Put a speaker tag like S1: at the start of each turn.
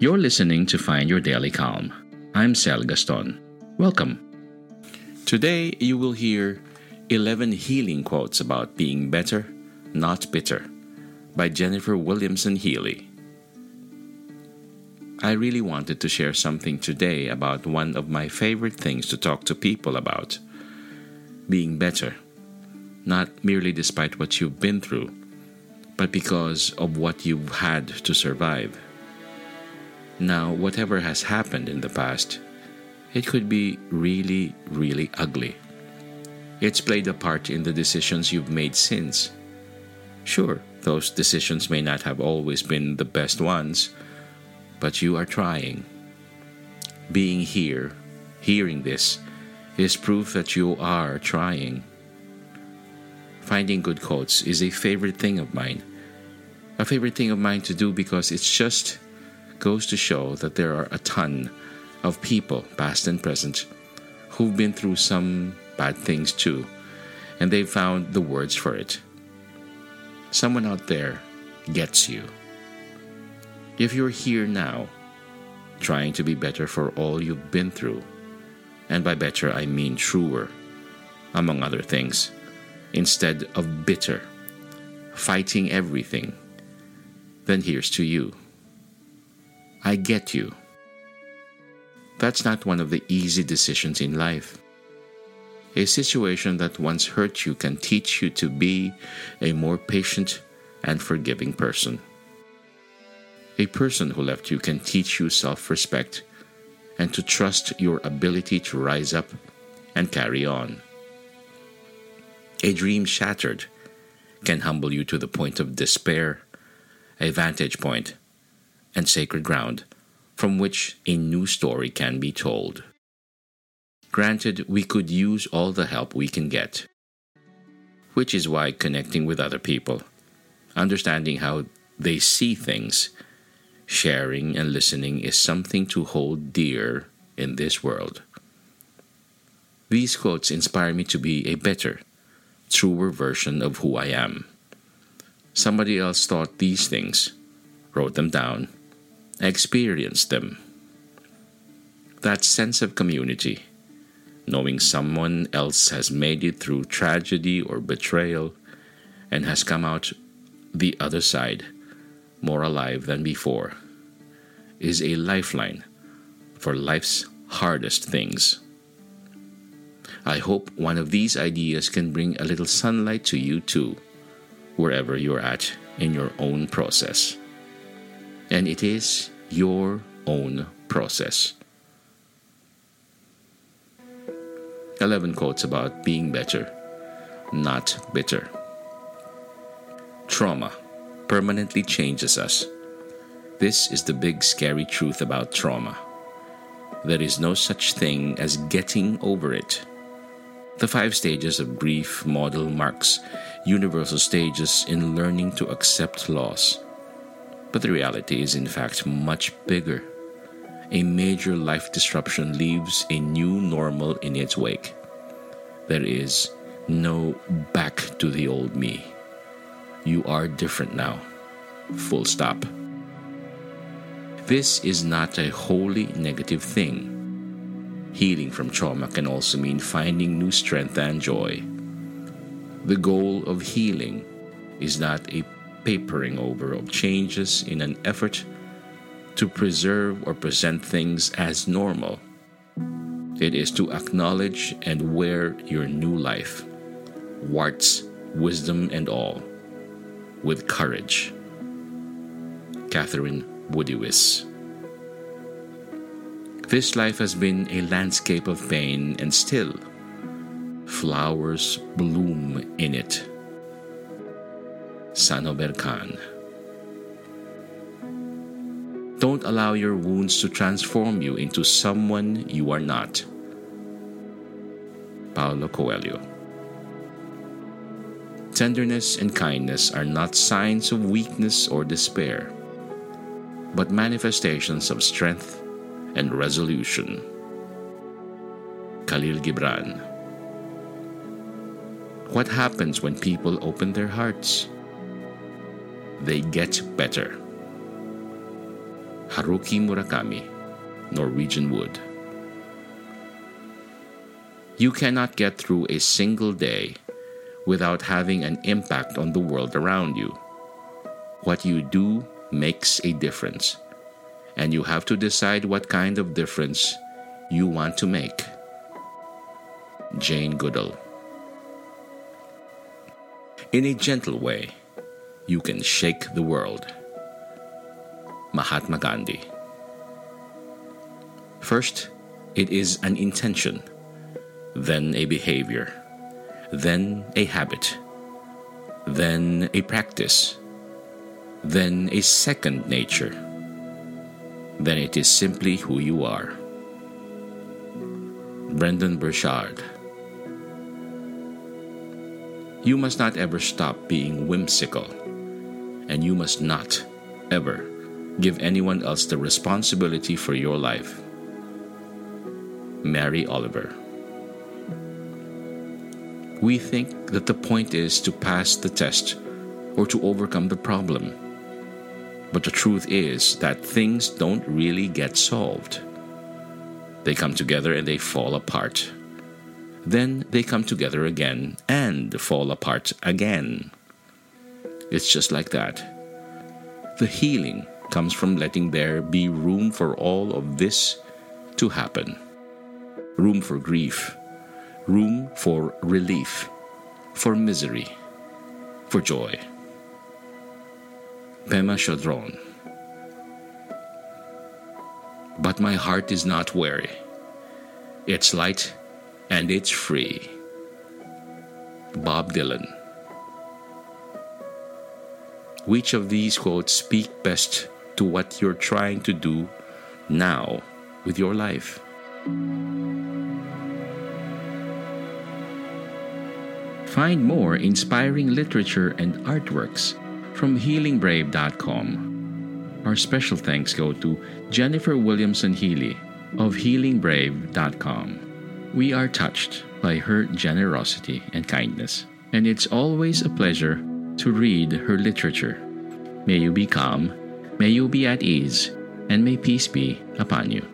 S1: You're listening to Find Your Daily Calm. I'm Sel Gaston. Welcome. Today, you will hear 11 healing quotes about being better, not bitter, by Jennifer Williamson Healey. I really wanted to share something today about one of my favorite things to talk to people about being better, not merely despite what you've been through, but because of what you've had to survive. Now, whatever has happened in the past, it could be really, really ugly. It's played a part in the decisions you've made since. Sure, those decisions may not have always been the best ones, but you are trying. Being here, hearing this, is proof that you are trying. Finding good quotes is a favorite thing of mine. A favorite thing of mine to do because it's just goes to show that there are a ton of people, past and present, who've been through some bad things too, and they've found the words for it. Someone out there gets you. If you're here now, trying to be better for all you've been through, and by better I mean truer, among other things, instead of bitter, fighting everything, then here's to you. I get you. That's not one of the easy decisions in life. A situation that once hurt you can teach you to be a more patient and forgiving person. A person who left you can teach you self respect and to trust your ability to rise up and carry on. A dream shattered can humble you to the point of despair, a vantage point, and sacred ground from which a new story can be told. Granted, we could use all the help we can get, which is why connecting with other people, understanding how they see things, sharing and listening is something to hold dear in this world. These quotes inspire me to be a better, truer version of who I am. Somebody else thought these things, wrote them down, experienced them. That sense of community, knowing someone else has made it through tragedy or betrayal and has come out the other side more alive than before, is a lifeline for life's hardest things. I hope one of these ideas can bring a little sunlight to you too, wherever you're at in your own process. And it is your own process. 11 quotes about being better, not bitter. Trauma permanently changes us. This is the big scary truth about trauma. There is no such thing as getting over it. The five stages of grief model marks universal stages in learning to accept loss. But the reality is, in fact, much bigger. A major life disruption leaves a new normal in its wake. There is no back to the old me. You are different now. Full stop. This is not a wholly negative thing. Healing from trauma can also mean finding new strength and joy. The goal of healing is not a papering over of changes in an effort to preserve or present things as normal. It is to acknowledge and wear your new life, warts, wisdom, and all, with courage. Catherine Woodiwiss. This life has been a landscape of pain, and still, flowers bloom in it. Sanober Khan. Don't allow your wounds to transform you into someone you are not. Paulo Coelho. Tenderness and kindness are not signs of weakness or despair but manifestations of strength and resolution. Khalil Gibran. What happens when people open their hearts? They get better. Haruki Murakami, Norwegian Wood. You cannot get through a single day without having an impact on the world around you. What you do makes a difference. And you have to decide what kind of difference you want to make. Jane Goodall. In a gentle way, you can shake the world. Mahatma Gandhi. First, it is an intention, then a behavior, then a habit, then a practice then a second nature. Then it is simply who you are. Brendon Burchard. You must not ever stop being whimsical, and you must not ever give anyone else the responsibility for your life. Mary Oliver. We think that the point is to pass the test or to overcome the problem. But the truth is that things don't really get solved. They come together and they fall apart. Then they come together again and fall apart again. It's just like that. The healing comes from letting there be room for all of this to happen room for grief, room for relief, for misery, for joy. Pema Chodron. But my heart is not weary. It's light and it's free. Bob Dylan. Which of these quotes speak best to what you're trying to do now with your life? Find more inspiring literature and artworks from healingbrave.com. Our special thanks go to Jennifer Williamson Healey of healingbrave.com. We are touched by her generosity and kindness, and it's always a pleasure to read her literature. May you be calm, may you be at ease, and may peace be upon you.